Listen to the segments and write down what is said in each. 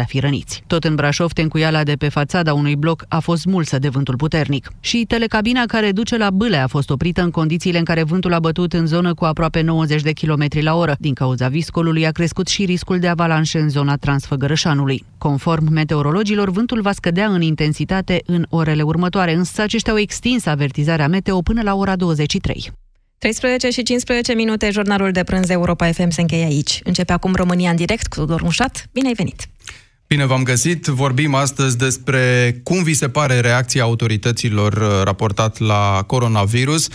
a fi răniți. Tot în Brașov, tencuiala de pe fațada unui bloc a fost mulsă de vântul puternic. Și telecabina care duce la Bâle a fost oprită în condițiile în care vântul a bătut în zonă cu aproape 90 de km la oră. Din cauza viscolului a crescut și riscul de avalanșe în zona Transfăgărășanului. Conform meteorologilor, vântul va scădea în intensitate în orele următoare, însă aceștia au extins avertizarea meteo până la ora 23. 13 și 15 minute, jurnalul de prânz Europa FM se încheie aici. Începe acum România în direct cu Tudor Mușat. Bine ai venit! Bine v-am găsit. Vorbim astăzi despre cum vi se pare reacția autorităților uh, raportat la coronavirus. 0372069599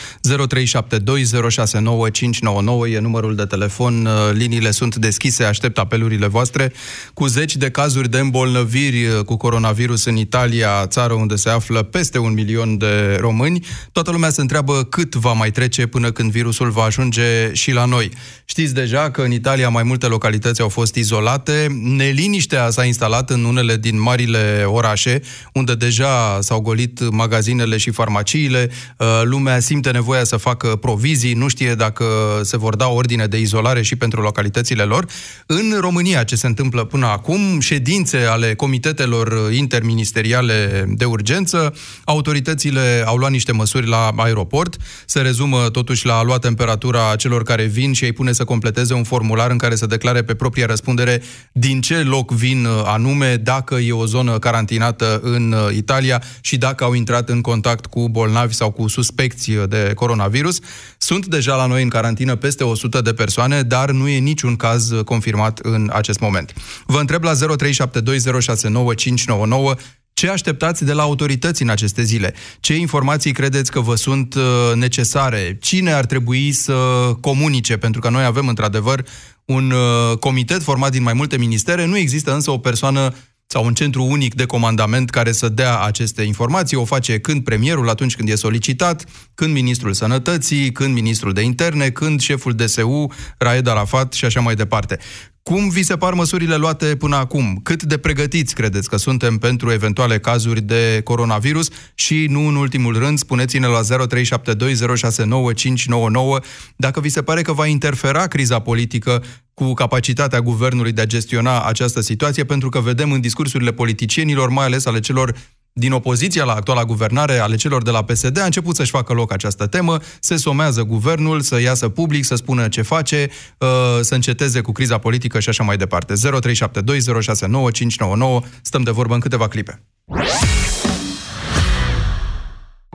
e numărul de telefon. Uh, liniile sunt deschise, aștept apelurile voastre. Cu zeci de cazuri de îmbolnăviri uh, cu coronavirus în Italia, țară unde se află peste un milion de români, toată lumea se întreabă cât va mai trece până când virusul va ajunge și la noi. Știți deja că în Italia mai multe localități au fost izolate. Neliniștea s-a instalat instalat în unele din marile orașe, unde deja s-au golit magazinele și farmaciile, uh, lumea simte nevoia să facă provizii, nu știe dacă se vor da ordine de izolare și pentru localitățile lor. În România, ce se întâmplă până acum, ședințe ale comitetelor interministeriale de urgență, autoritățile au luat niște măsuri la aeroport, se rezumă totuși la a lua temperatura celor care vin și îi pune să completeze un formular în care să declare pe propria răspundere din ce loc vin uh, anume dacă e o zonă carantinată în uh, Italia și dacă au intrat în contact cu bolnavi sau cu suspecți de coronavirus. Sunt deja la noi în carantină peste 100 de persoane, dar nu e niciun caz confirmat în acest moment. Vă întreb la 0372069599 ce așteptați de la autorități în aceste zile? Ce informații credeți că vă sunt uh, necesare? Cine ar trebui să comunice? Pentru că noi avem, într-adevăr, un uh, comitet format din mai multe ministere, nu există însă o persoană sau un centru unic de comandament care să dea aceste informații. O face când premierul, atunci când e solicitat, când ministrul sănătății, când ministrul de interne, când șeful DSU, Raed Arafat și așa mai departe. Cum vi se par măsurile luate până acum? Cât de pregătiți credeți că suntem pentru eventuale cazuri de coronavirus? Și nu în ultimul rând, spuneți-ne la 0372069599 dacă vi se pare că va interfera criza politică cu capacitatea guvernului de a gestiona această situație, pentru că vedem în discursurile politicienilor, mai ales ale celor din opoziția la actuala guvernare, ale celor de la PSD, a început să-și facă loc această temă, se somează guvernul să iasă public, să spună ce face, uh, să înceteze cu criza politică și așa mai departe. 0372069599, stăm de vorbă în câteva clipe.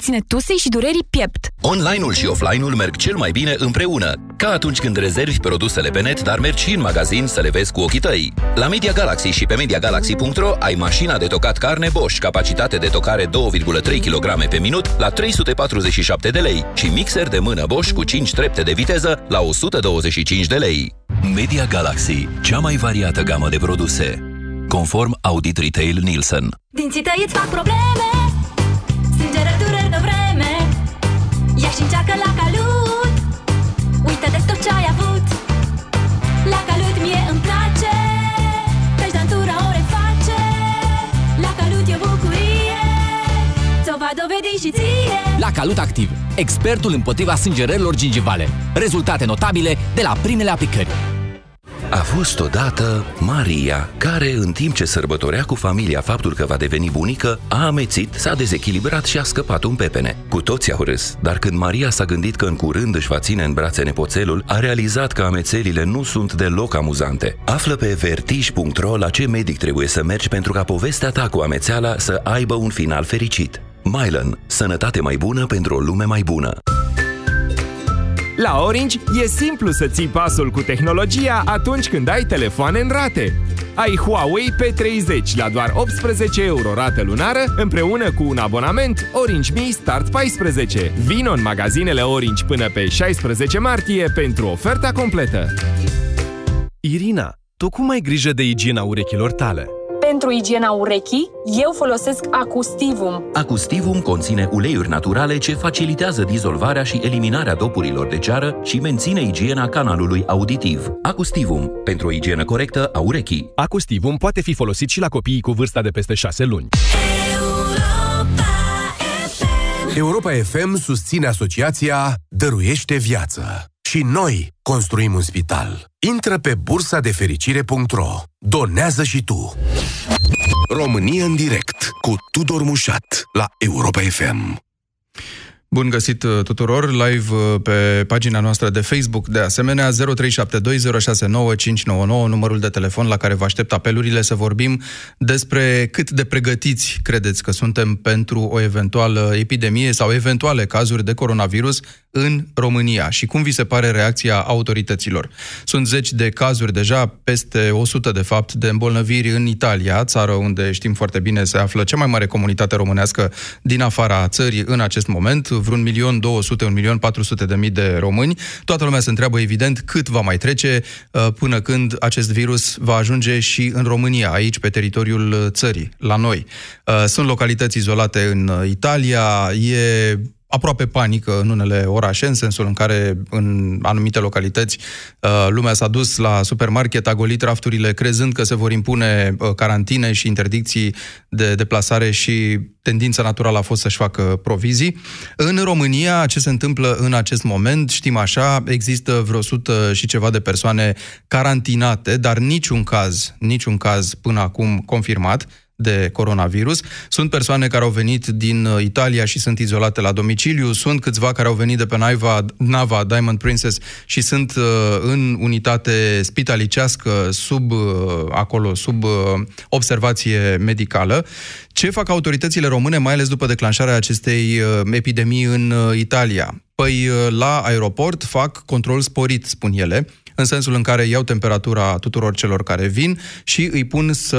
ține tusei și durerii piept. Online-ul și offline-ul merg cel mai bine împreună, ca atunci când rezervi produsele pe net, dar mergi și în magazin să le vezi cu ochii tăi. La Media Galaxy și pe MediaGalaxy.ro ai mașina de tocat carne Bosch, capacitate de tocare 2,3 kg pe minut la 347 de lei și mixer de mână Bosch cu 5 trepte de viteză la 125 de lei. Media Galaxy, cea mai variată gamă de produse. Conform Audit Retail Nielsen. Dinții tăi îți fac probleme și încearcă la calut. Uită de tot ce ai avut. La calut mie îmi place. Căci dantura o reface. La calut e bucurie. Ți-o va dovedi și ție. La Calut Activ, expertul împotriva sângerărilor gingivale. Rezultate notabile de la primele aplicări a fost odată Maria, care, în timp ce sărbătorea cu familia faptul că va deveni bunică, a amețit, s-a dezechilibrat și a scăpat un pepene. Cu toți au râs, dar când Maria s-a gândit că în curând își va ține în brațe nepoțelul, a realizat că amețelile nu sunt deloc amuzante. Află pe vertij.ro la ce medic trebuie să mergi pentru ca povestea ta cu amețeala să aibă un final fericit. Mylan. Sănătate mai bună pentru o lume mai bună. La Orange e simplu să ții pasul cu tehnologia atunci când ai telefoane în rate. Ai Huawei P30 la doar 18 euro rată lunară împreună cu un abonament Orange Me Start 14. Vino în magazinele Orange până pe 16 martie pentru oferta completă. Irina, tu cum ai grijă de igiena urechilor tale? Pe Pentru igiena urechii, eu folosesc Acustivum. Acustivum conține uleiuri naturale ce facilitează dizolvarea și eliminarea dopurilor de ceară și menține igiena canalului auditiv. Acustivum, pentru o igienă corectă a urechii. Acustivum poate fi folosit și la copiii cu vârsta de peste 6 luni. Europa FM susține asociația Dăruiește Viață. Și noi construim un spital. Intră pe bursa de fericire.ro. Donează și tu. România în direct cu Tudor Mușat la Europa FM. Bun găsit uh, tuturor, live uh, pe pagina noastră de Facebook, de asemenea 0372069599, numărul de telefon la care vă aștept apelurile să vorbim despre cât de pregătiți credeți că suntem pentru o eventuală epidemie sau eventuale cazuri de coronavirus în România și cum vi se pare reacția autorităților. Sunt zeci de cazuri deja, peste 100 de fapt, de îmbolnăviri în Italia, țară unde știm foarte bine se află cea mai mare comunitate românească din afara țării în acest moment, vreun milion 200, un milion 400 de mii de români. Toată lumea se întreabă evident cât va mai trece uh, până când acest virus va ajunge și în România, aici pe teritoriul țării, la noi. Uh, sunt localități izolate în Italia, e aproape panică în unele orașe, în sensul în care în anumite localități uh, lumea s-a dus la supermarket, a golit rafturile, crezând că se vor impune uh, carantine și interdicții de deplasare și tendința naturală a fost să-și facă provizii. În România, ce se întâmplă în acest moment, știm așa, există vreo sută și ceva de persoane carantinate, dar niciun caz, niciun caz până acum confirmat de coronavirus. Sunt persoane care au venit din uh, Italia și sunt izolate la domiciliu, sunt câțiva care au venit de pe naiva, nava Diamond Princess și sunt uh, în unitate spitalicească sub uh, acolo, sub uh, observație medicală. Ce fac autoritățile române, mai ales după declanșarea acestei uh, epidemii în uh, Italia? Păi uh, la aeroport fac control sporit, spun ele, în sensul în care iau temperatura tuturor celor care vin și îi pun să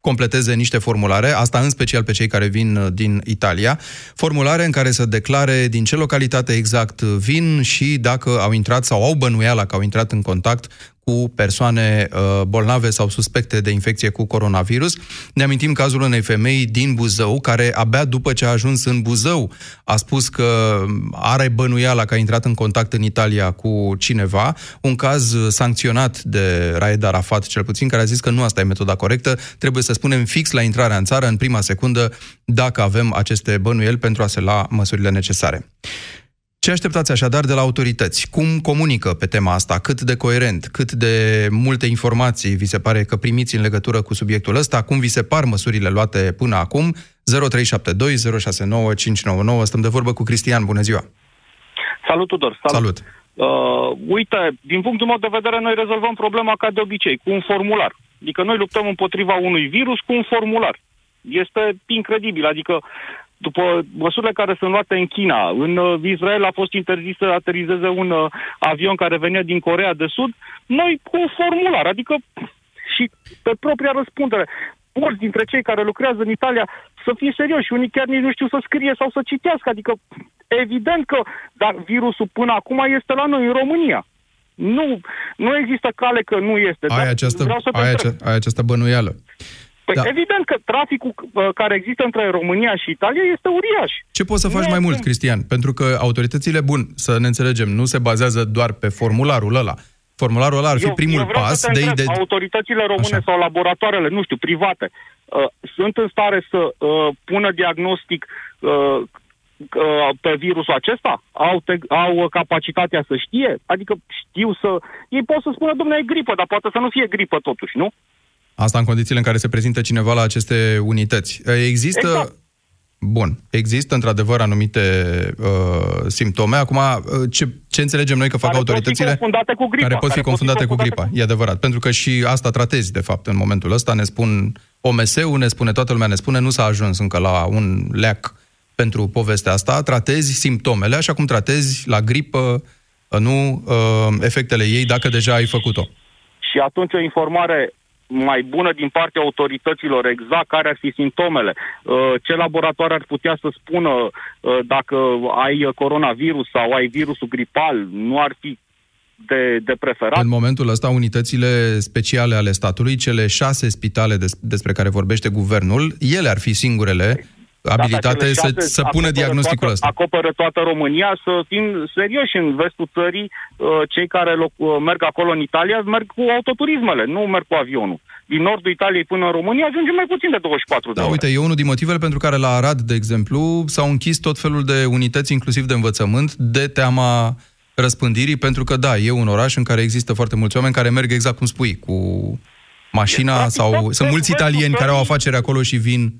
completeze niște formulare, asta în special pe cei care vin uh, din Italia, formulare în care să declare din ce localitate exact vin și dacă au intrat sau au bănuiala că au intrat în contact cu persoane uh, bolnave sau suspecte de infecție cu coronavirus. Ne amintim cazul unei femei din Buzău, care abia după ce a ajuns în Buzău a spus că are bănuiala că a intrat în contact în Italia cu cineva, un caz sancționat de Raed Arafat, cel puțin, care a zis că nu asta e metoda corectă, trebuie să spunem fix la intrarea în țară, în prima secundă, dacă avem aceste bănuieli pentru a se lua măsurile necesare. Ce așteptați așadar de la autorități? Cum comunică pe tema asta? Cât de coerent? Cât de multe informații vi se pare că primiți în legătură cu subiectul ăsta? Cum vi se par măsurile luate până acum? 0372 069 599. Stăm de vorbă cu Cristian. Bună ziua! Salut, Tudor! Salut! Salut. Uh, uite, din punctul meu de vedere, noi rezolvăm problema ca de obicei, cu un formular. Adică noi luptăm împotriva unui virus cu un formular. Este incredibil, adică după măsurile care sunt luate în China, în uh, Israel a fost interzis să aterizeze un uh, avion care venea din Corea de Sud, noi cu un formular, adică și pe propria răspundere. Mulți dintre cei care lucrează în Italia să fie serioși, unii chiar nici nu știu să scrie sau să citească, adică evident că dar virusul până acum este la noi în România. Nu, nu există cale că nu este. Ai, dar această, vreau să te ai, întreb. ace- ai această bănuială. Păi Da. da. evident că traficul uh, care există între România și Italia este uriaș. Ce poți să faci Nu mai este- mult, Cristian? Pentru că autoritățile, bun, să ne înțelegem, nu se bazează doar pe formularul ăla. Formularul ăla ar fi eu, primul eu vreau pas să te de întreb, ide- autoritățile române Așa. sau laboratoarele, nu știu, private, uh, sunt în stare să uh, pună diagnostic uh, uh, pe virusul acesta? Au, te- au uh, capacitatea să știe? Adică știu să... Ei pot să spună, domnule, e gripă, dar poate să nu fie gripă totuși, nu? Asta în condițiile în care se prezintă cineva la aceste unități. Există... Exact. Bun. Există într-adevăr anumite uh, simptome. Acum, uh, ce, ce înțelegem noi că fac Care pot fi autoritățile? confundate cu gripa, Care pot fi care pot fi confundate cu confundate gripa. E adevărat. Pentru că și asta tratezi, de fapt, în momentul ăsta. Ne spun OMS-ul, ne spune toată lumea, ne spune, nu s-a ajuns încă la un leac pentru povestea asta. Tratezi simptomele, așa cum tratezi la gripă, uh, nu uh, efectele ei, dacă deja ai făcut-o. și atunci o informare mai bună din partea autorităților exact care ar fi simptomele, uh, ce laborator ar putea să spună uh, dacă ai coronavirus sau ai virusul gripal, nu ar fi de, de preferat. În momentul ăsta, unitățile speciale ale statului, cele șase spitale des, despre care vorbește guvernul, ele ar fi singurele abilitate cele să, șase să pună acoperă diagnosticul toată, ăsta. Acoperă toată România, să fim serioși în vestul țării, uh, cei care loc, uh, merg acolo în Italia merg cu autoturismele, nu merg cu avionul. Din nordul Italiei până în România ajungem mai puțin de 24 de Da, ore. uite, e unul din motivele pentru care la Arad, de exemplu, s-au închis tot felul de unități, inclusiv de învățământ, de teama răspândirii, pentru că, da, e un oraș în care există foarte mulți oameni care merg exact cum spui, cu mașina Exact, sau... exact, Sunt mulți vestul italieni care au țării. afaceri acolo și vin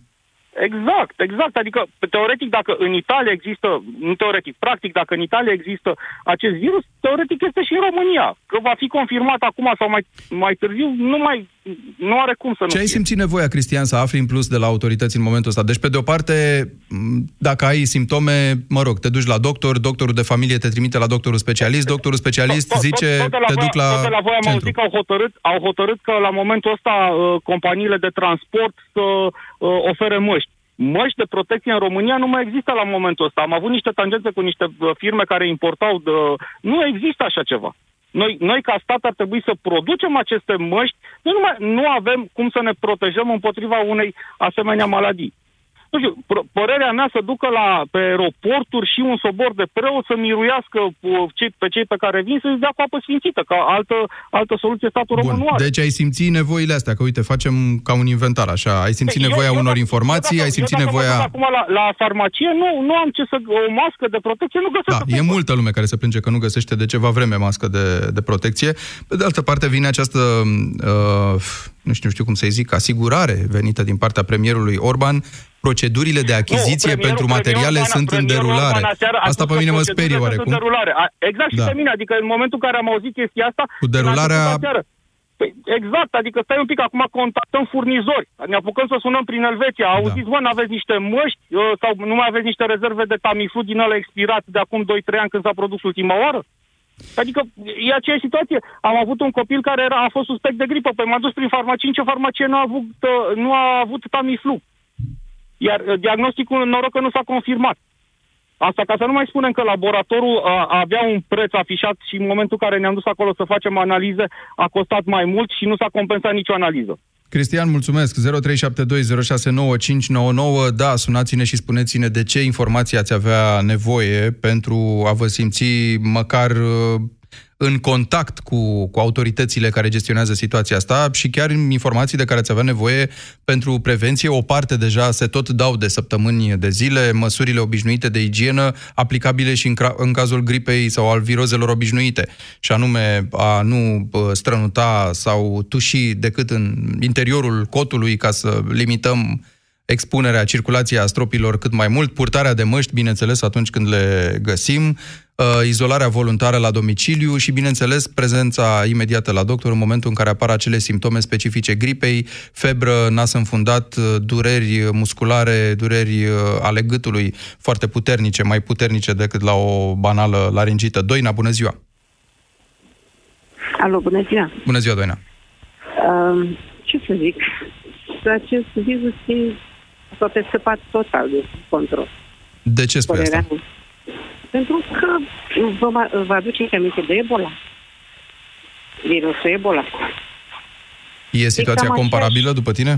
Exact, exact. Adică, teoretic, dacă în Italia există, nu teoretic, practic, dacă în Italia există acest virus, teoretic este și în România. Că va fi confirmat acum sau mai, mai târziu, nu mai, nu are cum să nu Ce ai fie. simțit nevoia, Cristian, să afli în plus de la autorități în momentul ăsta? Deci, pe de o parte, m, dacă ai simptome, mă rog, te duci la doctor, doctorul de familie te trimite la doctorul specialist, doctorul specialist Tot- tot- zice, tot de la te voia- duc la tot de la voia am centru. auzit că au hotărât, au hotărât că la momentul ăsta uh, companiile de transport să uh, ofere măști. Măști de protecție în România nu mai există la momentul ăsta. Am avut niște tangențe cu niște uh, firme care importau. De... Nu există așa ceva. Noi, noi, ca stat, ar trebui să producem aceste măști. Nu, numai, nu avem cum să ne protejăm împotriva unei asemenea maladii. Nu știu, pr- părerea mea să ducă la, pe aeroporturi și un sobor de preot să miruiască uh, cei, pe cei pe care vin să-și dea cu apă sfințită, ca altă, altă soluție statul român nu Bun, are. deci ai simțit nevoile astea, că uite, facem ca un inventar, așa, ai simțit Eu- nevoia eu unor dacă- informații, eu dacă- ai simțit eu dacă mă nevoia... duc acum la, la farmacie, nu, nu am ce să... O mască de protecție nu găsesc. Da, să e cumpăr. multă lume care se plânge că nu găsește de ceva vreme mască de, de protecție. Pe de altă parte vine această, uh, nu știu, nu știu cum să-i zic, asigurare venită din partea premierului Orban. Procedurile de achiziție premierul- pentru materiale premierul sunt în Orban- premierul derulare. Orban aseară a Asta spus pe că mine mă procedurile sperie sunt în oarecum. derulare. A, exact și Da. pe mine, adică în momentul în care am auzit chestia asta... Cu derularea- mi-a trecut aseară. Păi, exact, adică stai un pic, acum contactăm furnizori, ne apucăm să sunăm prin Elveția, auziți, bă, n-aveți niște măști uh, sau nu mai aveți niște rezerve de Tamiflu din ăla expirat de acum 2-3 ani când s-a produs ultima oară? Adică e aceeași situație. Am avut un copil care era, a fost suspect de gripă, păi m-a dus prin farmacie, nicio farmacie nu a avut, uh, nu a avut Tamiflu. Iar uh, diagnosticul, noroc că nu s-a confirmat. Asta ca să nu mai spunem că laboratorul a, avea un preț afișat și în momentul în care ne-am dus acolo să facem analize a costat mai mult și nu s-a compensat nicio analiză. Cristian, mulțumesc. 0372069599. Da, sunați-ne și spuneți-ne de ce informații ați avea nevoie pentru a vă simți măcar uh, în contact cu, cu autoritățile care gestionează situația asta și chiar informații de care ați avea nevoie pentru prevenție. O parte deja se tot dau de săptămâni de zile, măsurile obișnuite de igienă aplicabile și în, cra- în cazul gripei sau al virozelor obișnuite, și anume a nu uh, strănuta sau tuși decât în interiorul cotului ca să limităm expunerea, circulația stropilor cât mai mult, purtarea de măști, bineînțeles, atunci când le găsim, uh, izolarea voluntară la domiciliu și, bineînțeles, prezența imediată la doctor în momentul în care apar acele simptome specifice gripei, febră, nas înfundat, uh, dureri musculare, dureri uh, ale gâtului foarte puternice, mai puternice decât la o banală laringită. Doina, bună ziua! Alo, bună ziua! Bună ziua, Doina! Um, ce să zic? Acest virus e aproape scăpat total de sub control. De ce spui Părerea asta? mea. Pentru că vă, ma- vă aduceți aminte de Ebola? Virusul Ebola. E situația cam așa. comparabilă după tine?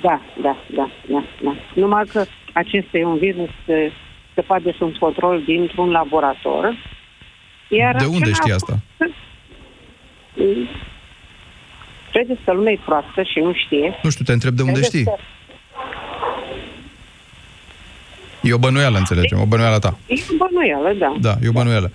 Da, da, da, da, da. Numai că acesta e un virus eh, scăpat de sub control dintr-un laborator. Iar De unde acela știi a asta? fost- Credeți că lumea e proastă și nu știe? Nu știu, te întreb de unde Credeți știi. că- E o bănuială, înțelegem, o bănuială ta. E o bănuială, da. Da, e o bănuială.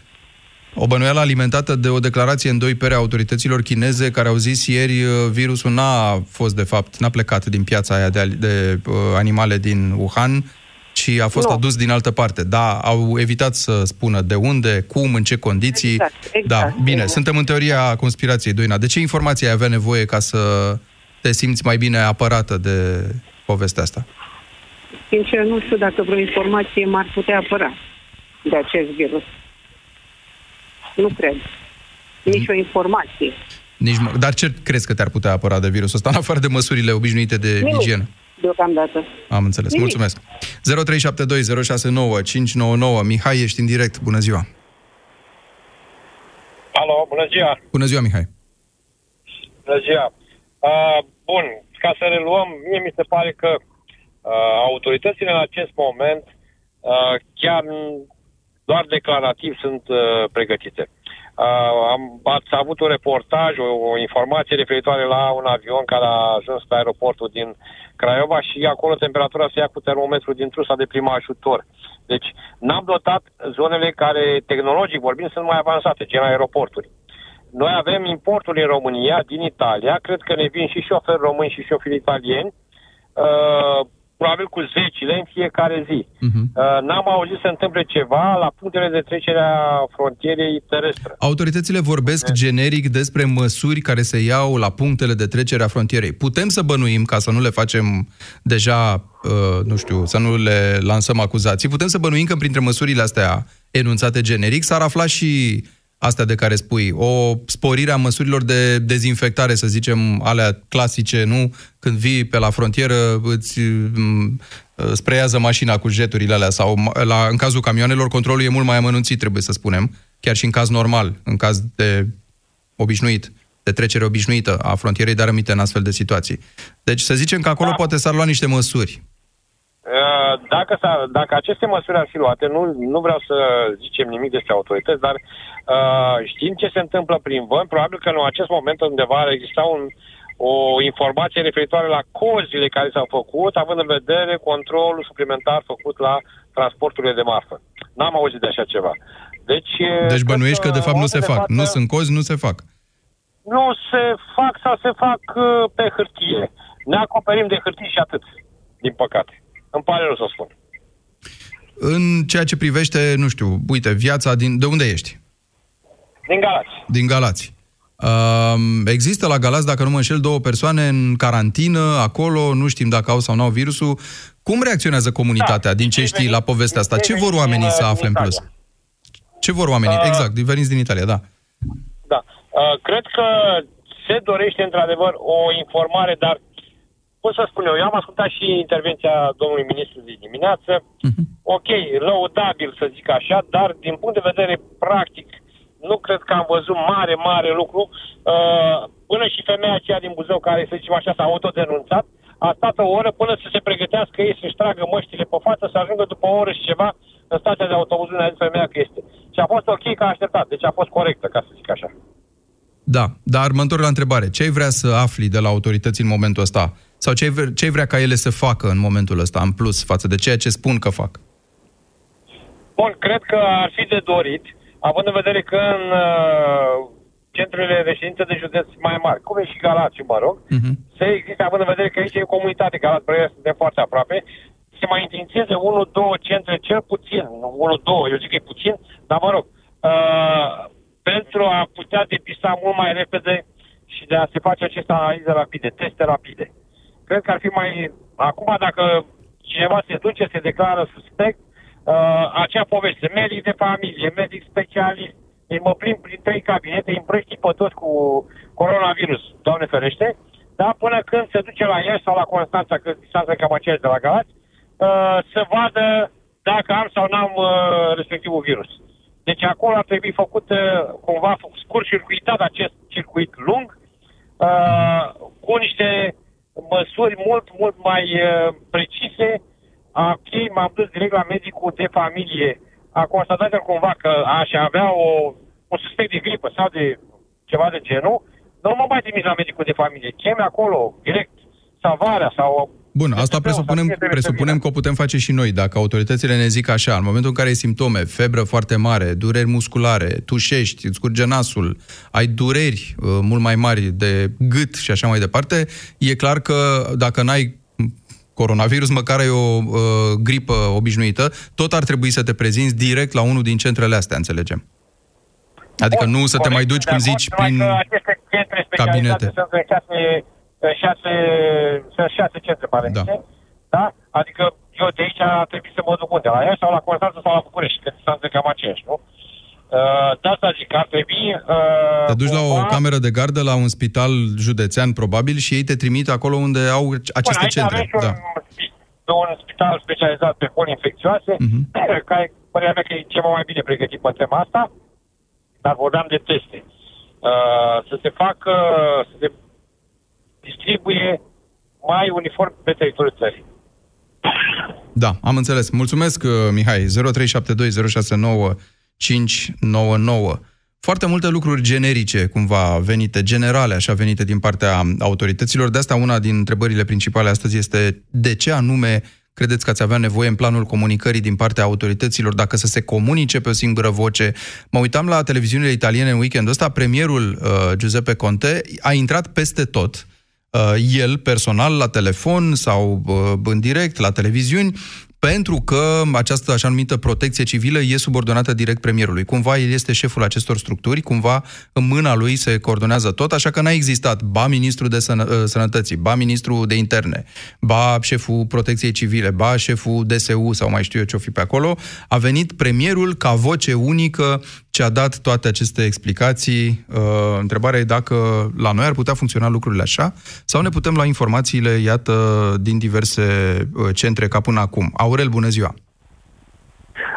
O bănuială alimentată de o declarație în doi pere a autorităților chineze care au zis ieri uh, virusul n-a fost, de fapt, n-a plecat din piața aia de, ali- de uh, animale din Wuhan, ci a fost Nu. adus din altă parte. Da, au evitat să spună de unde, cum, în ce condiții. Exact, exact, da, bine, exact. suntem în teoria conspirației, Doina. De ce informații ai avea nevoie ca să te simți mai bine apărată de povestea asta? Sincer, nu știu dacă vreo informație m-ar putea apăra de acest virus. Nu cred. Nici o informație. Nici, mă- dar ce crezi că te-ar putea apăra de virusul ăsta, în afară de măsurile obișnuite de Nimic. igienă? Deocamdată. Am înțeles. Nimic. Mulțumesc. 0372069599. Mihai, ești în direct. Bună ziua. Alo, bună ziua! Bună ziua, Mihai! Bună ziua! Uh, bun, ca să reluăm, mie mi se pare că uh, autoritățile în acest moment uh, chiar doar declarativ sunt uh, pregătite. Uh, am, ați avut un reportaj, o, o informație referitoare la un avion care a ajuns pe aeroportul din Craiova și acolo temperatura se ia cu termometru din trusa de prim ajutor. Deci n-am dotat zonele care, tehnologic vorbind, sunt mai avansate, gen aeroporturi. Noi avem importuri în România, din Italia, cred că ne vin și șoferi români și șoferi italieni, uh, probabil cu zecile în fiecare zi. Uh-huh. Uh, n-am auzit să întâmple ceva la punctele de trecere a frontierei terestre. Autoritățile vorbesc generic despre măsuri care se iau la punctele de trecere a frontierei. Putem să bănuim, ca să nu le facem deja, uh, nu știu, să nu le lansăm acuzații, putem să bănuim că printre măsurile astea enunțate generic s-ar afla și astea de care spui, o sporire a măsurilor de dezinfectare, să zicem, alea clasice, nu? Când vii pe la frontieră, îți mm, spreiază mașina cu jeturile alea sau la, în cazul camioanelor, controlul e mult mai amănunțit, trebuie să spunem, chiar și în caz normal, în caz de obișnuit, de trecere obișnuită a frontierei, dar rămite în astfel de situații. Deci să zicem că acolo da. poate s-ar lua niște măsuri. Uh, dacă, dacă aceste măsuri ar fi luate, nu, nu vreau să zicem nimic despre autorități, dar uh, știm ce se întâmplă prin vânt, probabil că în acest moment undeva ar exista un, o informație referitoare la cozile care s-au făcut, având în vedere controlul suplimentar făcut la transporturile de marfă. N-am auzit de așa ceva. Deci, deci bănuiești că, că de fapt nu se fac. Față, nu sunt cozi, nu se fac. Nu se fac sau se fac uh, pe hârtie. Ne acoperim de hârtie și atât, din păcate. Îmi pare rău să spun. În ceea ce privește, nu știu, uite, viața din... De unde ești? Din Galați. Din Galați. Uh, există la Galați, dacă nu mă înșel, două persoane în carantină, acolo, nu știm dacă au sau nu au virusul. Cum reacționează comunitatea da, din ce știi la povestea asta? Ce vor oamenii să afle în plus? Ce vor oamenii? Uh, exact, veniți din Italia, da. Da. Uh, cred că se dorește într-adevăr o informare, dar cum să spun eu, eu am ascultat și intervenția domnului ministru de dimineață. Uh-huh. Ok, lăudabil să zic așa, dar din punct de vedere practic, nu cred că am văzut mare, mare lucru. Uh, până și femeia aceea din Buzău, care, să zicem așa, s-a autodenunțat, a stat o oră până să se pregătească ei să-și tragă măștile pe față, să ajungă după o oră și ceva în stația de autobuz unde a zis femeia că este. Și a fost ok că a așteptat, deci a fost corectă, ca să zic așa. Da, dar mă întorc la întrebare. Ce ai vrea să afli de la autorități în momentul ăsta? Sau ce ai, vrea, ce ai vrea ca ele să facă în momentul ăsta, în plus, față de ceea ce spun că fac? Bun, cred că ar fi de dorit, având în vedere că în uh, centrele reședințe de județ mai mari, cum e și Galați, mă rog, uh-huh. să existe, având în vedere că aici e o comunitate, Galați, Brăila, de foarte aproape, se mai întințeze unul, două centre, cel puțin, unul, două, eu zic că e puțin, dar mă rog, uh, pentru a putea depista mult mai repede și de a se face aceste analize rapide, teste rapide. Cred că ar fi mai... Acum, dacă cineva se duce, se declară suspect, uh, acea poveste, medic de familie, medic specialist, îi mă plimb prin trei cabinete, îi împrăști pe toți cu coronavirus, Doamne ferește, da, până când se duce la Iași sau la Constanța, că distanța cam aceeași de la Galați, uh, să vadă dacă am sau n-am uh, respectivul virus. Deci acolo ar trebui făcut uh, cumva scurt circuitat acest circuit lung, uh, cu niște măsuri mult, mult mai uh, precise. Ok, m-am dus direct la medicul de familie. A constatat el cumva că aș avea o, un suspect de gripă sau de ceva de genul. Nu mă mai trimis la medicul de familie. Chemi acolo, direct, salvarea sau Bun, asta presupunem, presupunem că o putem face și noi. Dacă autoritățile ne zic așa, în momentul în care ai simptome, febră foarte mare, dureri musculare, tușești, îți curge nasul, ai dureri uh, mult mai mari de gât și așa mai departe, e clar că dacă n-ai coronavirus, măcar ai o uh, gripă obișnuită, tot ar trebui să te prezinți direct la unul din centrele astea, înțelegem. Adică nu să te mai duci, cum zici, prin cabinete. Sunt șase, sunt șase centre parenice, da. da? Adică eu de aici trebuie să mă duc unde? La Iași sau la Constanța sau la București, că distanțe cam aceeași, nu? Uh, de asta zic că ar trebui... Uh, te duci la o cameră de gardă, la un spital județean, probabil, și ei te trimit acolo unde au aceste Bun, centre. Da. Un, un spital specializat pe boli infecțioase, uh-huh. care, părerea mea că e ceva mai bine pregătit pe tema asta, dar vorbeam de teste. Uh, uh, să se facă, să se distribuie mai uniform pe teritoriul țării. Da, am înțeles. Mulțumesc, uh, Mihai. 0372069599. Foarte multe lucruri generice, cumva venite, generale, așa venite din partea autorităților. De asta una din întrebările principale astăzi este de ce anume credeți că ați avea nevoie în planul comunicării din partea autorităților, dacă să se comunice pe o singură voce? Mă uitam la televiziunile italiene în weekendul ăsta, premierul uh, Giuseppe Conte a intrat peste tot, uh, el personal la telefon sau uh, în direct la televiziuni, pentru că această așa numită protecție civilă e subordonată direct premierului. Cumva el este șeful acestor structuri, cumva în mâna lui se coordonează tot, așa că n-a existat ba ministrul de sănă, ă, sănătății, ba ministrul de interne, ba șeful protecției civile, ba șeful DSU sau mai știu eu ce-o fi pe acolo. A venit premierul ca voce unică ce a dat toate aceste explicații. Uh, întrebarea e dacă la noi ar putea funcționa lucrurile așa sau ne putem lua informațiile, iată, din diverse uh, centre ca până acum. Aurel, bună ziua!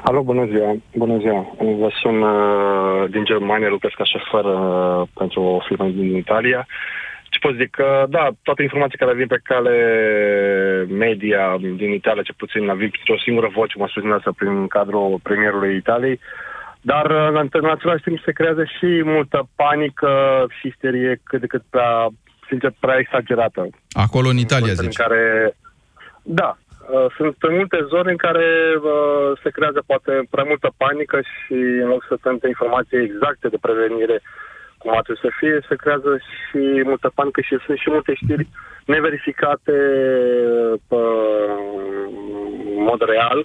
Alo, bună ziua! Bună ziua! Vă sun uh, din Germania, lucrez ca șofer uh, pentru o firmă din Italia. Ce pot zic? Că, da, toate informațiile care vin pe cale media din Italia, ce puțin, vin o singură voce măsurinează prin cadrul premierului Italiei, dar uh, în același timp se creează și multă panică și isterie cât de cât prea, sincer, prea exagerată. Acolo în Italia, în zici? care, da, uh, sunt multe zone în care uh, se creează poate prea multă panică și în loc să tente informații exacte de prevenire cum ar trebui să fie, se creează și multă panică și sunt și multe știri neverificate pe, în mod real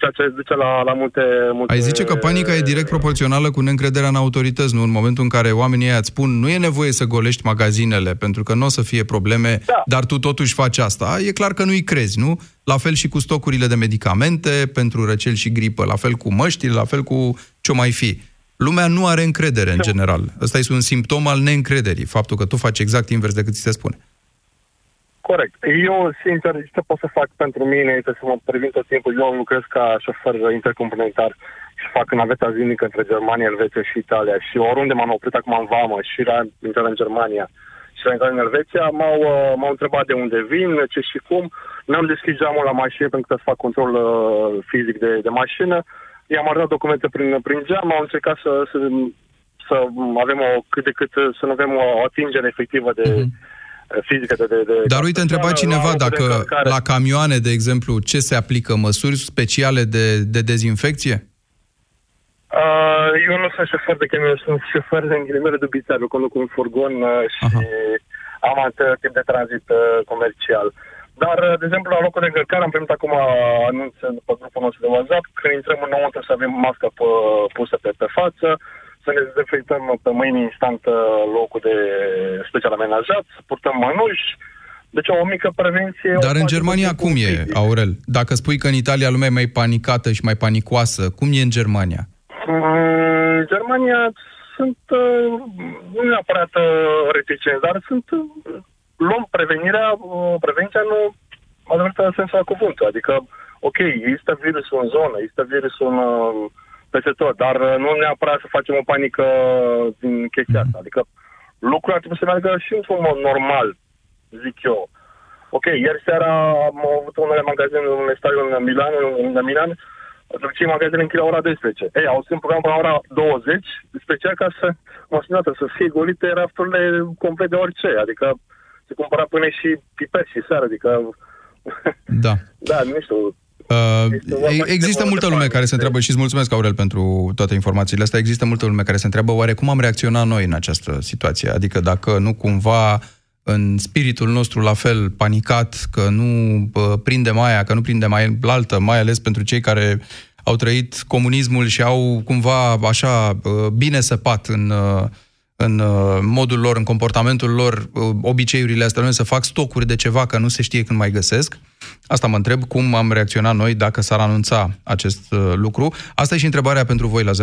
ceea ce duce la, la multe, multe... Ai zice că panica e direct proporțională cu neîncrederea în autorități, nu? În momentul în care oamenii ăia îți spun nu e nevoie să golești magazinele, pentru că nu o să fie probleme, da. dar tu totuși faci asta. E clar că nu-i crezi, nu? La fel și cu stocurile de medicamente pentru răcel și gripă, la fel cu măștile, la fel cu ce mai fi. Lumea nu are încredere, în general. Ăsta este un simptom al neîncrederii, faptul că tu faci exact invers decât ți se spune. Corect. Eu, sincer, ce pot să fac pentru mine este să mă previn tot timpul. Eu lucrez ca șofer intercomplementar și fac naveta zilnică între Germania, Elveția și Italia. Și oriunde m-am oprit acum în vamă și la intrare în Germania și la intrare în Elveția, m-au, uh, m-au întrebat de unde vin, ce și cum. N-am deschis geamul la mașină pentru că să fac control uh, fizic de, de mașină. I-am arătat documente prin, prin geam, au încercat să, să, să avem o cât de cât, să nu avem o atingere efectivă de, mm-hmm fizică de... de, de Dar uite, întreba cineva dacă la camioane, de exemplu, ce se aplică? Măsuri speciale de, de dezinfecție? Uh, eu nu sunt șofer de camion, sunt șofer de înghilimele dubitabil, conduc un furgon uh, și Aha. am alt tip de tranzit uh, comercial. Dar, uh, de exemplu, la locul de încărcare am primit acum anunț după grupul nostru de WhatsApp că intrăm înăuntru să avem mască pusă pe, pe față, să ne dezinfectăm pe mâini instant locul de special amenajat, să purtăm mănuși, deci o mică prevenție... Dar în Germania cum e, Aurel? Dacă spui că în Italia lumea e mai panicată și mai panicoasă, cum e în Germania? În Germania sunt uh, nu neapărat uh, reticenți, dar sunt uh, luăm prevenirea, prevenția nu adevărat sensul la cuvânt. Adică, ok, există virusul în zonă, există virusul în peste tot, dar uh, nu neapărat să facem o panică din chestia asta. Adică lucrurile ar trebui să meargă și într-un mod normal, zic eu. Ok, ieri seara am avut unele magazine, un stadion în Milan, în Milan, ce magazine închid la ora 12. Ei, au schimbat program până la ora 20, special ca să, mașina să fie golite rafturile complet de orice. Adică se cumpăra până și piper și seară, adică... Da. da, nu știu, Uh, există multă lume care se întreabă și îți mulțumesc, Aurel, pentru toate informațiile astea. Există multă lume care se întreabă oare cum am reacționat noi în această situație? Adică dacă nu cumva în spiritul nostru la fel panicat, că nu uh, prinde aia, că nu prinde mai altă, mai ales pentru cei care au trăit comunismul și au cumva așa uh, bine săpat în uh, în uh, modul lor, în comportamentul lor, uh, obiceiurile astea, să fac stocuri de ceva că nu se știe când mai găsesc. Asta mă întreb, cum am reacționat noi dacă s-ar anunța acest uh, lucru. Asta e și întrebarea pentru voi la 0372069599.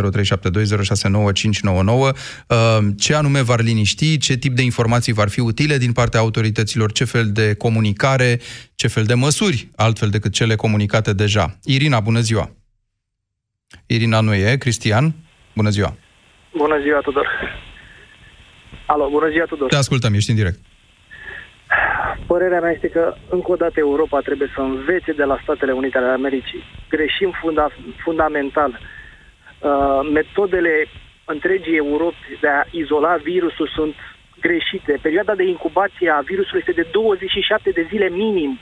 Ce anume v-ar liniști, ce tip de informații v-ar fi utile din partea autorităților, ce fel de comunicare, ce fel de măsuri, altfel decât cele comunicate deja. Irina, bună ziua! Irina nu e, Cristian, bună ziua! Bună ziua, Tudor! Alo, bună ziua, Tudor. Te ascultăm, ești în direct. Părerea mea este că, încă o dată, Europa trebuie să învețe de la Statele Unite ale Americii. Greșim funda- fundamental. Uh, metodele întregii Europe de a izola virusul sunt greșite. Perioada de incubație a virusului este de 27 de zile minim,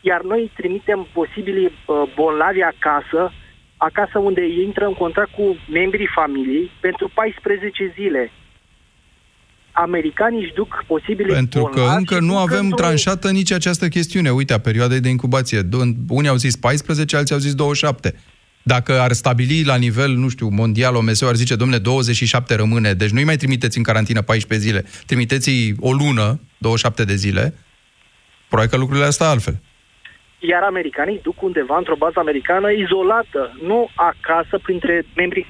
iar noi trimitem posibilii uh, bolnavi acasă, acasă unde ei intră în contact cu membrii familiei pentru 14 zile. Americanii își duc posibile Pentru că bolnavi încă și nu duc avem într-un- tranșată nici această chestiune. Uite, a perioadei de incubație. Do- Unii au zis 14, alții au zis 27. Dacă ar stabili la nivel, nu știu, mondial, OMS ar zice, domnule, 27 rămâne, deci nu-i mai trimiteți în carantină 14 zile, trimiteți-i o lună, 27 de zile, probabil că lucrurile astea altfel. Iar americanii duc undeva într-o bază americană izolată, nu acasă printre membrii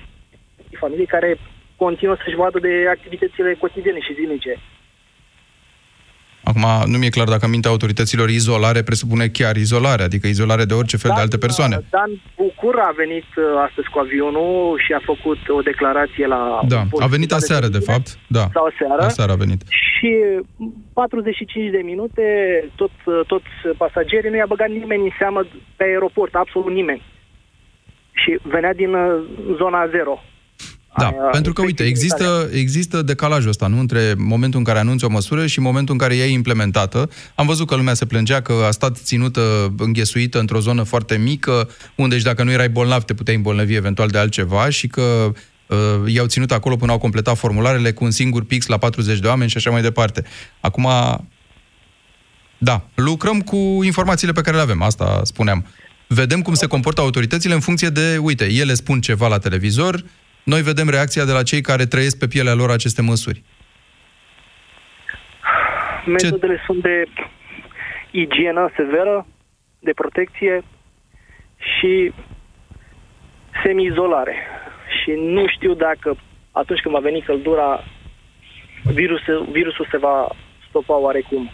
familiei care continuă să-și vadă de activitățile cotidiene și zilnice. Acum, nu mi-e clar dacă în mintea autorităților izolare presupune chiar izolare, adică izolare de orice fel de alte persoane. Dan Bucur a venit uh, astăzi cu avionul și a făcut o declarație la... Da, a venit aseară, de fapt. Da, Sau aseară. aseară a venit. Și 45 de minute, tot, toți pasagerii, nu i-a băgat nimeni în seamă pe aeroport, absolut nimeni. Și venea din uh, zona zero. Da, Aia, pentru că, uite, există, există decalajul ăsta, nu? Între momentul în care anunți o măsură și momentul în care ea e implementată. Am văzut că lumea se plângea că a stat ținută, înghesuită într-o zonă foarte mică, unde și dacă nu erai bolnav, te puteai îmbolnăvi eventual de altceva și că uh, i-au ținut acolo până au completat formularele cu un singur pix la 40 de oameni și așa mai departe. Acum, da, lucrăm cu informațiile pe care le avem, asta spuneam. Vedem cum se comportă autoritățile în funcție de, uite, ele spun ceva la televizor, noi vedem reacția de la cei care trăiesc pe pielea lor aceste măsuri. Metodele Ce... sunt de igienă severă, de protecție și semi-izolare. Și nu știu dacă atunci când va veni căldura, virusul, virusul se va stopa oarecum.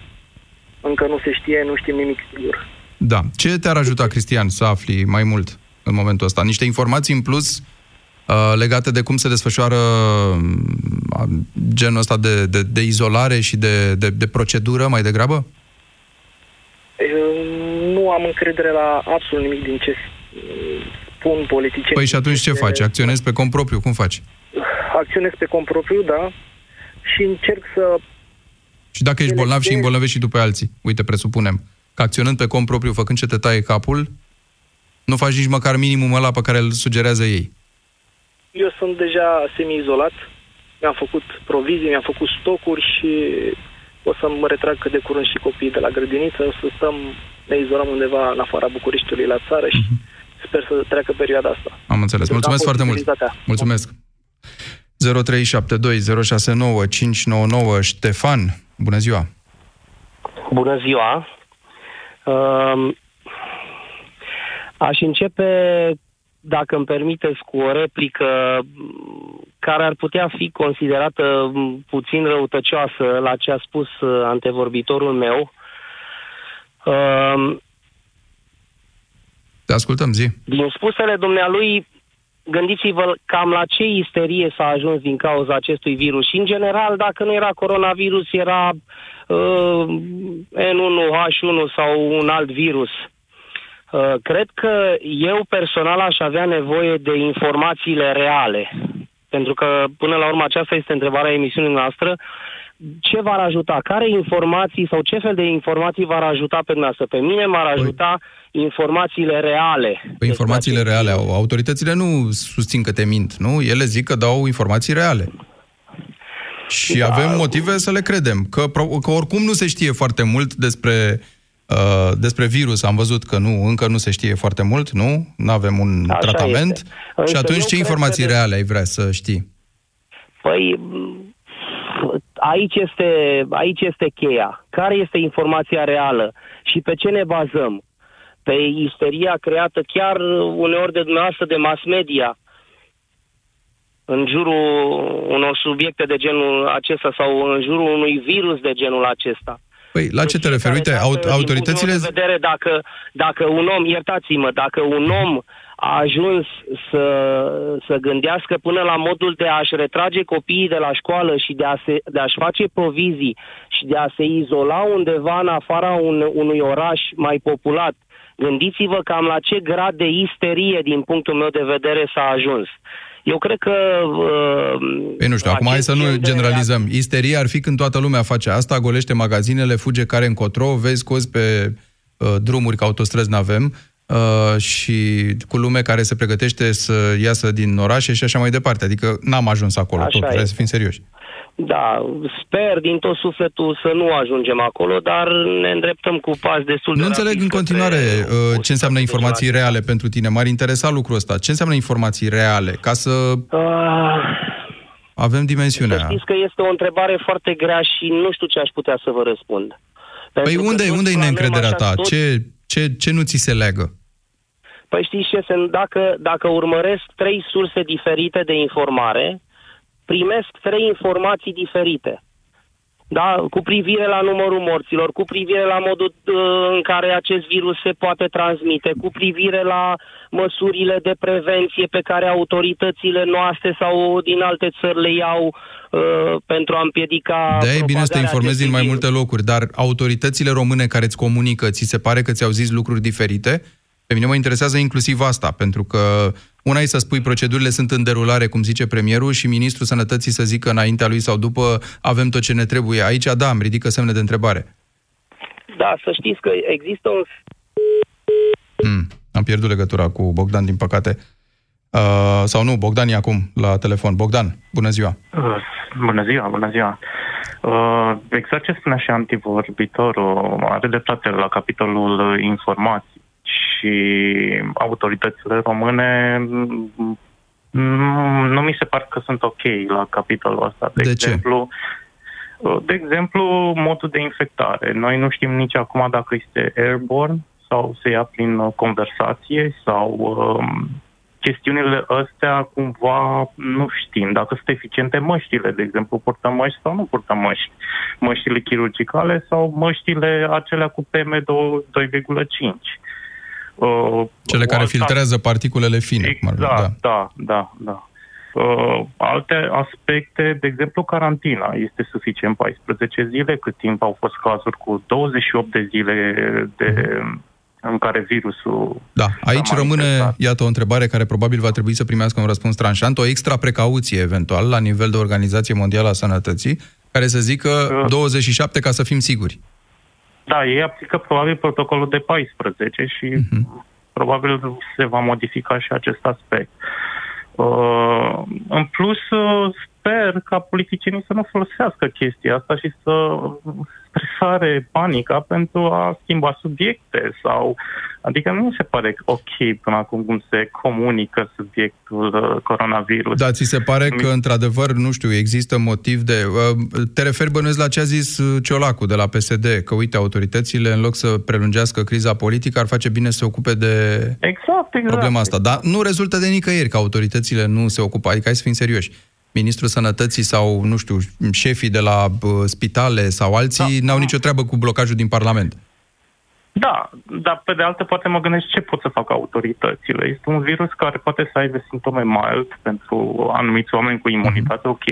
Încă nu se știe, nu știm nimic sigur. Da. Ce te-ar ajuta, Cristian, să afli mai mult în momentul ăsta? Niște informații în plus uh, legate de cum se desfășoară uh, genul ăsta de, de, de izolare și de, de, de procedură mai degrabă? Eu nu am încredere la absolut nimic din ce spun politicienii. Păi și atunci ce faci? Acționezi pe cont propriu? Cum faci? Acționez pe cont propriu, da, și încerc să... Și dacă ești bolnav și îmbolnăvești și tu pe alții, uite, presupunem, că acționând pe cont propriu, făcând ce te taie capul, nu faci nici măcar minimum ăla pe care îl sugerează ei. Eu sunt deja semi-izolat, mi-am făcut provizii, mi-am făcut stocuri și o să mă retrag cât de curând și copiii de la grădiniță, o să stăm, ne izolăm undeva în afara Bucureștiului la țară și uh-huh. sper să treacă perioada asta. Am înțeles. Pentru că Mulțumesc am foarte mult. posibilitatea. Mulțumesc. 0372069599 Ștefan, bună ziua! Bună ziua! Uh, aș începe, dacă îmi permiteți, cu o replică care ar putea fi considerată puțin răutăcioasă la ce a spus uh, antevorbitorul meu. Uh, Te ascultăm, zi. din spusele dumnealui, gândiți-vă cam la ce isterie s-a ajuns din cauza acestui virus. Și, în general, dacă nu era coronavirus, era uh, N1H1 sau un alt virus. Uh, cred că eu personal aș avea nevoie de informațiile reale. Pentru că, până la urmă, aceasta este întrebarea emisiunii noastre. Ce v-ar ajuta? Care informații sau ce fel de informații v-ar ajuta pe dumneavoastră? Pe mine m-ar ajuta informațiile reale. Păi informațiile reale, au- autoritățile nu susțin că te mint, nu? Ele zic că dau informații reale. Și da. avem motive să le credem, că, pro- că oricum nu se știe foarte mult despre uh, despre virus. Am văzut că nu, încă nu se știe foarte mult, nu? Nu avem un Așa tratament. este. Și Însă atunci eu ce cred informații că de- reale ai vrea să știi? Păi, m, aici este, aici este cheia. Care este informația reală și pe ce ne bazăm? Pe isteria creată chiar uneori de dumneavoastră de mass media în jurul unor subiecte de genul acesta sau în jurul unui virus de genul acesta. Păi, la ce te referi? Uite, Dată, au- din autoritățile... punctul meu de vedere, dacă, dacă un om, iertați-mă, dacă un om a ajuns să, să gândească până la modul de a-și retrage copiii de la școală și de, a se, de a-și face provizii și de a se izola undeva în afara un, unui oraș mai populat, gândiți-vă cam la ce grad de isterie, din punctul meu de vedere, s-a ajuns. Eu cred că... Uh, Păi nu știu, acum hai acest să nu gen de generalizăm. Isteria ar fi când toată lumea face asta, golește magazinele, fuge care încotro, vezi cozi pe uh, drumuri, că autostrăzi n-avem, uh, și cu lume care se pregătește să iasă din orașe și așa mai departe. Adică n-am ajuns acolo, Așa tot, trebuie e. să fim serioși. Da, sper din tot sufletul să nu ajungem acolo, dar ne îndreptăm cu pas destul de Nu înțeleg rapid în către continuare uh, ce înseamnă informații reale pentru tine. M-ar interesa lucrul ăsta. Ce înseamnă informații reale? Ca să avem Să dimensiunea. știți că este o întrebare foarte grea și nu știu ce aș putea să vă răspund. Păi Pentru că unde, toți unde e planăm neîncrederea așa ta? tot- Ce, ce, ce nu ți se leagă? Păi știți ce, se, dacă, dacă urmăresc trei surse diferite de informare, primesc trei informații diferite. Da? Cu privire la numărul morților, cu privire la modul uh, în care acest virus se poate transmite, cu privire la măsurile de prevenție pe care autoritățile noastre sau din alte țări le iau uh, pentru a împiedica Da, e bine să te propagarea informezi din acestui mai multe locuri, dar autoritățile române care îți comunică, ți se pare că ți-au zis lucruri diferite? Pe mine mă interesează inclusiv asta, pentru că una e să spui procedurile sunt în derulare, cum zice premierul, și ministrul sănătății să zică înaintea lui sau după avem tot ce ne trebuie. Aici, da, îmi ridică semne de întrebare. Da, să știți că există un Hmm, am pierdut legătura cu Bogdan, din păcate. Uh, sau nu, Bogdan e acum la telefon. Bogdan, bună ziua! Uh, Bună ziua, bună ziua. Uh, exact ce spunea și antivorbitorul, are dreptate la capitolul uh, informații și autoritățile române mm, mm, nu mi se pare că sunt ok la capitolul ăsta. De, De ce? exemplu, uh, De exemplu, modul de infectare. Noi nu știm nici acum dacă este airborne sau se ia prin uh, conversație sau um, chestiunile astea cumva nu știm. Dacă sunt eficiente măștile, de exemplu, purtăm măști sau nu purtăm măști. Măștile chirurgicale sau măștile acelea cu PM2,5. Uh, Cele o care altă- filtrează particulele fine. cum ar veni, Exact, da, da, da. Uh, alte aspecte, de exemplu, carantina. Este suficient 14 zile, cât timp au fost cazuri cu 28 de zile de, în care virusul... Da, aici s-a rămâne, manifestat. iată, o întrebare care probabil va trebui să primească un răspuns tranșant, o extra precauție, eventual, la nivel de Organizație Mondială a Sănătății, care să zică 27 ca să fim siguri. Da, ei aplică probabil protocolul de 14 și Mhm. probabil se va modifica și acest aspect. Uh, în plus, uh, sper ca politicienii să nu folosească chestia asta și să stresare panica pentru a schimba subiecte sau... Adică nu mi se pare ok până acum cum se comunică subiectul uh, coronavirus. Da, ți se pare că, într-adevăr, nu știu, există motiv de... uh, Te referi, bănuiesc, la ce a zis uh, Ciolacu de la PSD, că, uite, autoritățile, în loc să prelungească criza politică, ar face bine să se ocupe de Exact, exact. problema asta. Dar nu rezultă de nicăieri că autoritățile nu se ocupă. Adică hai să fim serioși. Ministrul Sănătății sau, nu știu, șefii de la uh, spitale sau alții da. n-au nicio treabă cu blocajul din Parlament. Da, dar pe de altă parte mă gândesc ce pot să facă autoritățile. Este un virus care poate să aibă simptome mild pentru anumiți oameni cu imunitate ok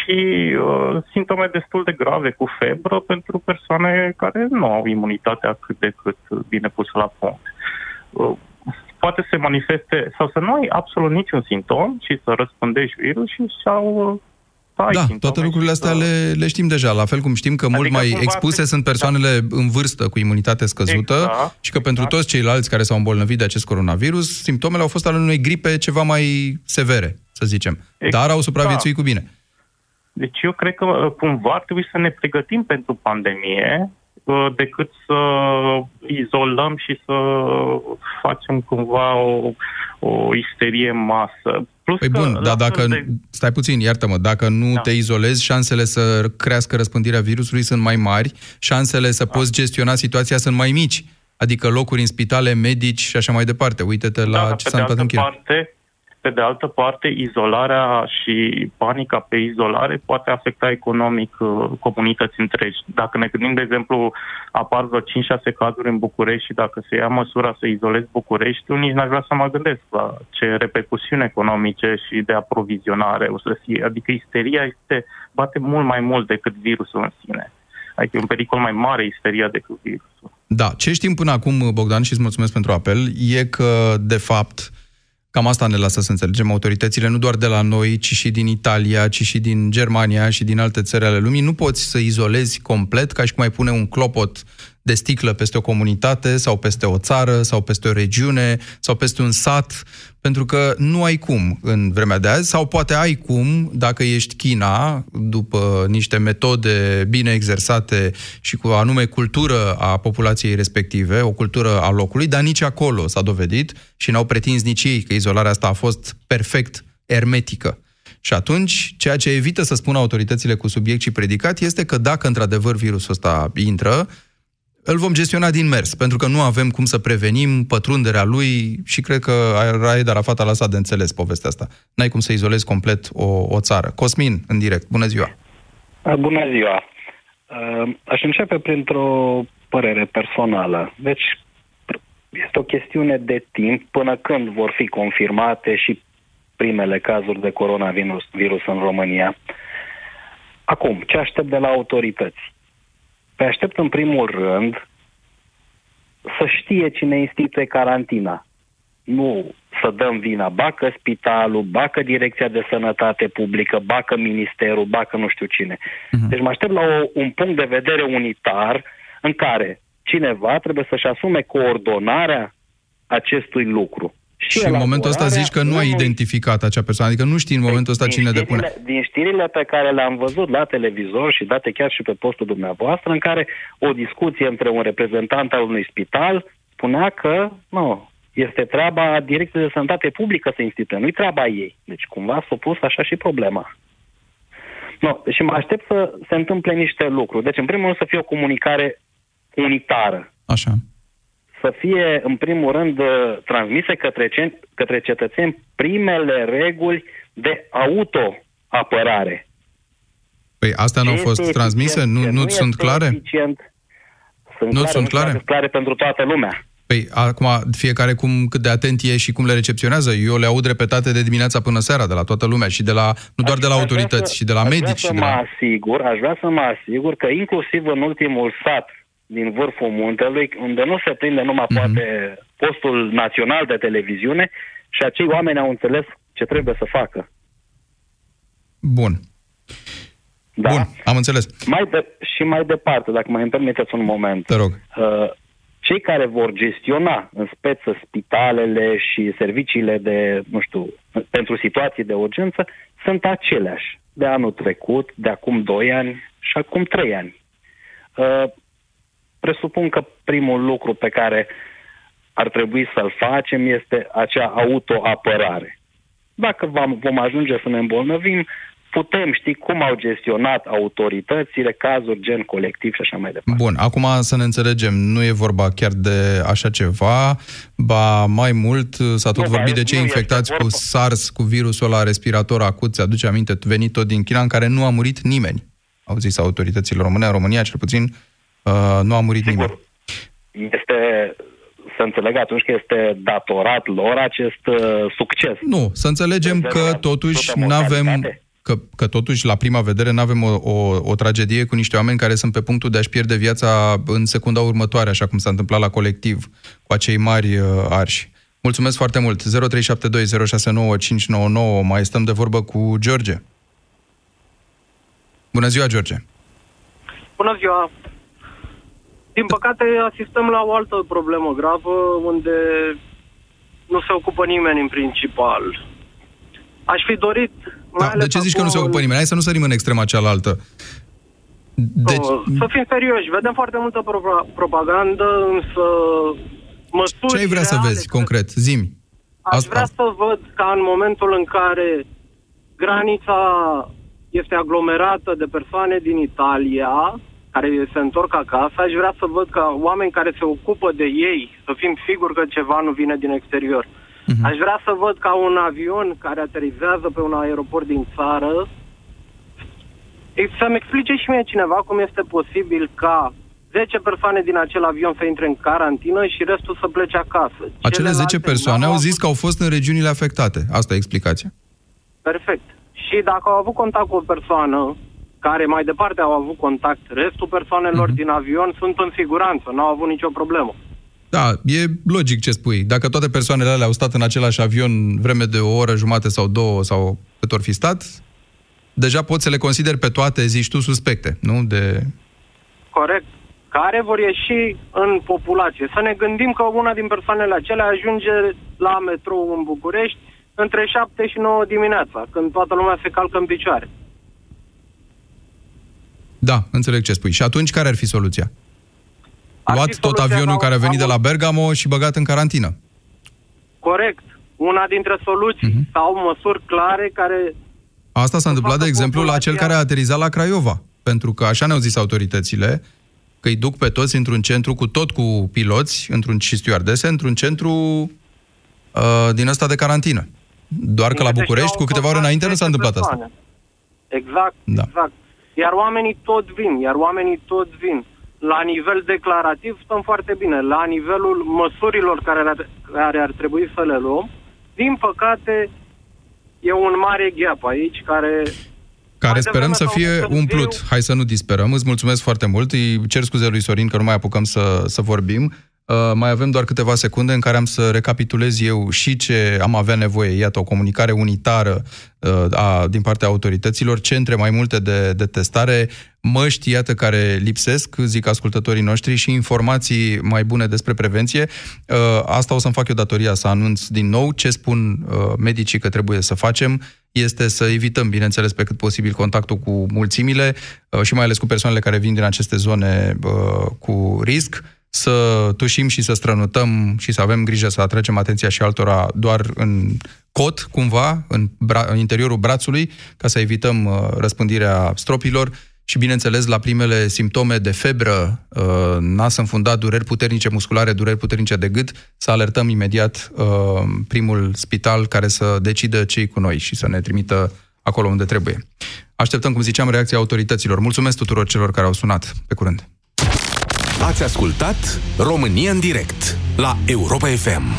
și uh, simptome destul de grave cu febră pentru persoane care nu au imunitatea cât de cât bine pusă la punct. Uh, poate să se manifeste sau să nu ai absolut niciun simptom și să răspândești virus și sau uh, să ai Da, simptome toate lucrurile și astea să- le, le știm deja, la fel cum știm că mult Adică mai cumva expuse se- sunt persoanele în vârstă cu imunitate scăzută Exact, și că pentru toți ceilalți care s-au îmbolnăvit de acest coronavirus, simptomele au fost ale unei gripe ceva mai severe, să zicem. Dar au supraviețuit cu bine. Deci eu cred că uh, cumva ar trebui să ne pregătim pentru pandemie uh, decât să izolăm și să facem cumva o, o isterie în masă. Plus Păi că, bun, la dar fel dacă, de- stai puțin, iartă-mă, dacă nu Da. te izolezi, șansele să crească răspândirea virusului sunt mai mari, șansele să poți gestiona situația sunt mai mici. Adică locuri în spitale, medici și așa mai departe. Uite-te la Da, dar ce pe s-a de întâmplat în altă China. parte, Pe de altă parte, izolarea și panica pe izolare poate afecta economic uh, comunități întregi. Dacă ne gândim, de exemplu, apar vreo 5-6 cazuri în București și dacă se ia măsura să izolezi Bucureștiul, nici n-aș vrea să mă gândesc la ce repercusiuni economice și de aprovizionare o să fie. Adică isteria este, bate mult mai mult decât virusul în sine. Adică e un pericol mai mare isteria decât virusul. Da, ce știm până acum, Bogdan, și îți mulțumesc pentru apel, e că, de fapt, Cam asta ne lasă să înțelegem autoritățile, nu doar de la noi, ci și din Italia, ci și din Germania și din alte țări ale lumii. Nu poți să izolezi complet, ca și cum ai pune un clopot de sticlă peste o comunitate sau peste o țară sau peste o regiune sau peste un sat, pentru că nu ai cum în vremea de azi, sau poate ai cum dacă ești China, după niște metode bine exersate și cu o anume cultură a populației respective, o cultură a locului, dar nici acolo s-a dovedit și n-au pretins nici ei că izolarea asta a fost perfect ermetică. Și atunci, ceea ce evită să spună autoritățile cu subiect și predicat este că dacă într-adevăr virusul ăsta intră, îl vom gestiona din mers, pentru că nu avem cum să prevenim pătrunderea lui și cred că Raed Arafat a lăsat de înțeles povestea asta. N-ai cum să izolezi complet o, o țară. Cosmin, în direct, bună ziua! Bună ziua! Aș începe printr-o părere personală. Deci, este o chestiune de timp până când vor fi confirmate și primele cazuri de coronavirus virus în România. Acum, ce aștept de la autorități? Pe aștept în primul rând să știe cine instituie carantina. Nu să dăm vina, bacă spitalul, bacă direcția de sănătate publică, bacă ministerul, bacă nu știu cine. Uh-huh. Deci mă aștept la o, un punct de vedere unitar în care cineva trebuie să-și asume coordonarea acestui lucru. Și, și în momentul ăsta zici că nu ai identificat acea persoană, adică nu știi în momentul ăsta cine depune. Din știrile pe care le-am văzut la televizor și date chiar și pe postul dumneavoastră, în care o discuție între un reprezentant al unui spital spunea că nu, este treaba Direcției de Sănătate Publică să instituie, nu-i treaba ei. Deci cumva s-a pus așa și problema. No, și mă aștept să se întâmple niște lucruri. Deci, în primul rând, să fie o comunicare unitară. Așa să fie, în primul rând, uh, transmise către, ce, către cetățeni primele reguli de autoapărare. Păi astea nu au fost transmise? Nu, nu, nu sunt clare? Eficient. Sunt nu clare, sunt clare? Sunt clare pentru toată lumea. Păi acum fiecare cum cât de atent e și cum le recepționează. Eu le aud repetate de dimineața până seara de la toată lumea și de la, nu doar de la autorități, să, și de la medici. Să și mă de la... asigur, aș vrea să mă asigur că inclusiv în ultimul sat din vârful muntelui, unde nu se prinde numai mm-hmm. poate postul național de televiziune și acei oameni au înțeles ce trebuie să facă. Bun. Da? Bun, am înțeles. Mai de, și mai departe, dacă mai îmi permiteți un moment. Te rog. Uh, cei care vor gestiona în speță spitalele și serviciile de, nu știu, pentru situații de urgență, sunt aceleași de anul trecut, de acum 2 ani și acum 3 ani. Uh, presupun că primul lucru pe care ar trebui să-l facem este acea autoapărare. Dacă vom ajunge să ne îmbolnăvim, putem ști cum au gestionat autoritățile cazuri gen colectiv și așa mai departe. Bun, acum să ne înțelegem, nu e vorba chiar de așa ceva, ba mai mult s-a tot nu, vorbit de cei infectați cu SARS, cu virusul ăla respirator acut, ți-aduce aminte, venit tot din China, în care nu a murit nimeni. Au zis autoritățile române, în România cel puțin, Uh, nu a murit Sigur. nimeni. Este, să înțeleg atunci că este datorat lor acest uh, succes. Nu, să înțelegem că totuși nu avem că, că totuși, la prima vedere, nu avem o, o, o tragedie cu niște oameni care sunt pe punctul de a-și pierde viața în secunda următoare, așa cum s-a întâmplat la colectiv, cu acei mari uh, arși. Mulțumesc foarte mult. 0372069599. Mai stăm de vorbă cu George. Bună ziua, George. Bună ziua. Din păcate, asistăm la o altă problemă gravă, unde nu se ocupă nimeni în principal. Aș fi dorit... Da, de ce zici acum... că nu se ocupă nimeni? Hai să nu sărim în extrema cealaltă. Deci... Să fim serioși, vedem foarte multă pro- propagandă, însă măsuri Ce ai vrea să vezi, concret? Zimi. Aș Asta... vrea să văd ca în momentul în care granița este aglomerată de persoane din Italia, care se întorc acasă, aș vrea să văd că oameni care se ocupă de ei, să fim siguri că ceva nu vine din exterior. Uh-huh. Aș vrea să văd ca un avion care aterizează pe un aeroport din țară să-mi explice și mie cineva cum este posibil ca 10 persoane din acel avion să intre în carantină și restul să plece acasă. Acele 10 persoane au zis că au fost în regiunile afectate. Asta e explicația. Perfect. Și dacă au avut contact cu o persoană care mai departe au avut contact, restul persoanelor uh-huh. din avion sunt în siguranță, nu au avut nicio problemă. Da, e logic ce spui. Dacă toate persoanele alea au stat în același avion vreme de o oră, jumate sau două, sau cât ori fi stat, deja poți să le consideri pe toate, zici tu, suspecte, nu? De... Corect. Care vor ieși în populație. Să ne gândim că una din persoanele acelea ajunge la metrou în București între 7 și 9 dimineața, când toată lumea se calcă în picioare. Da, înțeleg ce spui. Și atunci care ar fi soluția? Ar Luat fi tot avionul care a venit de la Bergamo și băgat în carantină. Corect. Una dintre soluții uh-huh. sau măsuri clare care... Asta s-a întâmplat, de exemplu, la cel care a aterizat la Craiova. Pentru că așa ne-au zis autoritățile, că îi duc pe toți într-un centru cu tot cu piloți, într-un și stewardese, într-un centru uh, din ăsta de carantină. Doar că la București, cu câteva ore înainte, nu s-a întâmplat asta. Exact, da. exact. Iar oamenii tot vin, iar oamenii tot vin. La nivel declarativ stăm foarte bine. La nivelul măsurilor care ar, care ar trebui să le luăm, din păcate, e un mare gap aici care care sperăm să fie umplut. Hai să nu disperăm. Îți mulțumesc foarte mult. Îi cer scuze lui Sorin că nu mai apucăm să, să vorbim. Uh, mai avem doar câteva secunde în care am să recapitulez eu și ce am avea nevoie. Iată, o comunicare unitară uh, a, din partea autorităților, centre mai multe de, de testare, măști, iată, care lipsesc, zic ascultătorii noștri, și informații mai bune despre prevenție. Uh, asta o să-mi fac eu datoria să anunț din nou ce spun uh, medicii că trebuie să facem este să evităm, bineînțeles, pe cât posibil contactul cu mulțimile uh, și mai ales cu persoanele care vin din aceste zone uh, cu risc să tușim și să strănutăm și să avem grijă să atragem atenția și altora doar în cot, cumva, în, bra- în interiorul brațului, ca să evităm uh, răspândirea stropilor și, bineînțeles, la primele simptome de febră, uh, nas înfundat, dureri puternice musculare, dureri puternice de gât, să alertăm imediat uh, primul spital care să decidă cei cu noi și să ne trimită acolo unde trebuie. Așteptăm, cum ziceam, reacția autorităților. Mulțumesc tuturor celor care au sunat. Pe curând! Ați ascultat România în direct la Europa FM.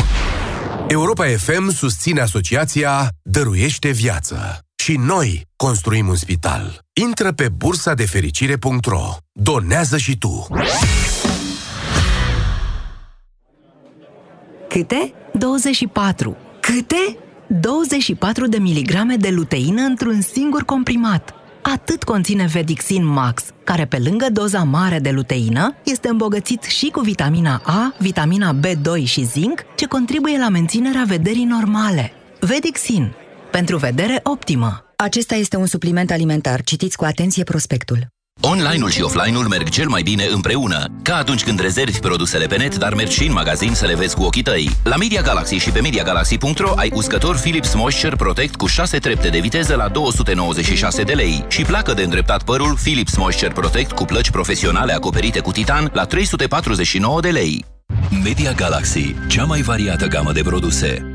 Europa FM susține asociația Dăruiește Viață. Și noi construim un spital. Intră pe bursa de fericire.ro. Donează și tu. Câte? 24. Câte? 24 de miligrame de luteină într-un singur comprimat atât conține Vedixin Max, care pe lângă doza mare de luteină, este îmbogățit și cu vitamina A, vitamina B2 și zinc, ce contribuie la menținerea vederii normale. Vedixin. Pentru vedere optimă. Acesta este un supliment alimentar. Citiți cu atenție prospectul. Online-ul și offline-ul merg cel mai bine împreună. Ca atunci când rezervi produsele pe net, dar mergi și în magazin să le vezi cu ochii tăi. La Media Galaxy și pe MediaGalaxy.ro ai uscător Philips Moisture Protect cu 6 trepte de viteză la 296 de lei și placă de îndreptat părul Philips Moisture Protect cu plăci profesionale acoperite cu titan la 349 de lei. Media Galaxy, cea mai variată gamă de produse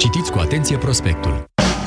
Citiți cu atenție prospectul.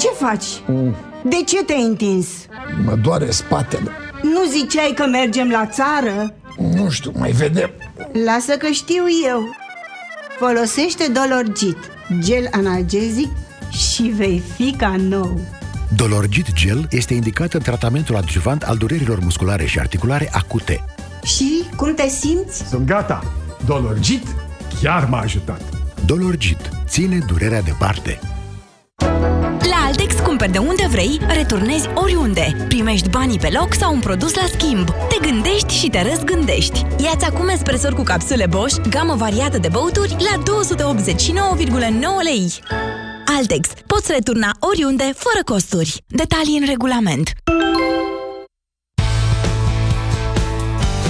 Ce faci? De ce te-ai întins? Mă doare spatele. Nu ziceai că mergem la țară? Nu știu, mai vedem. Lasă că știu eu. Folosește Dolorgit, gel analgezic și vei fi ca nou. Dolorgit Gel este indicat în tratamentul adjuvant al durerilor musculare și articulare acute. Și cum te simți? Sunt gata! Dolorgit chiar m-a ajutat! Dolorgit ține durerea departe. La Altex cumperi de unde vrei, returnezi oriunde. Primești banii pe loc sau un produs la schimb. Te gândești și te răzgândești. Iați acum espresor cu capsule Bosch, gamă variată de băuturi, la 289,9 lei. Altex. Poți returna oriunde, fără costuri. Detalii în regulament.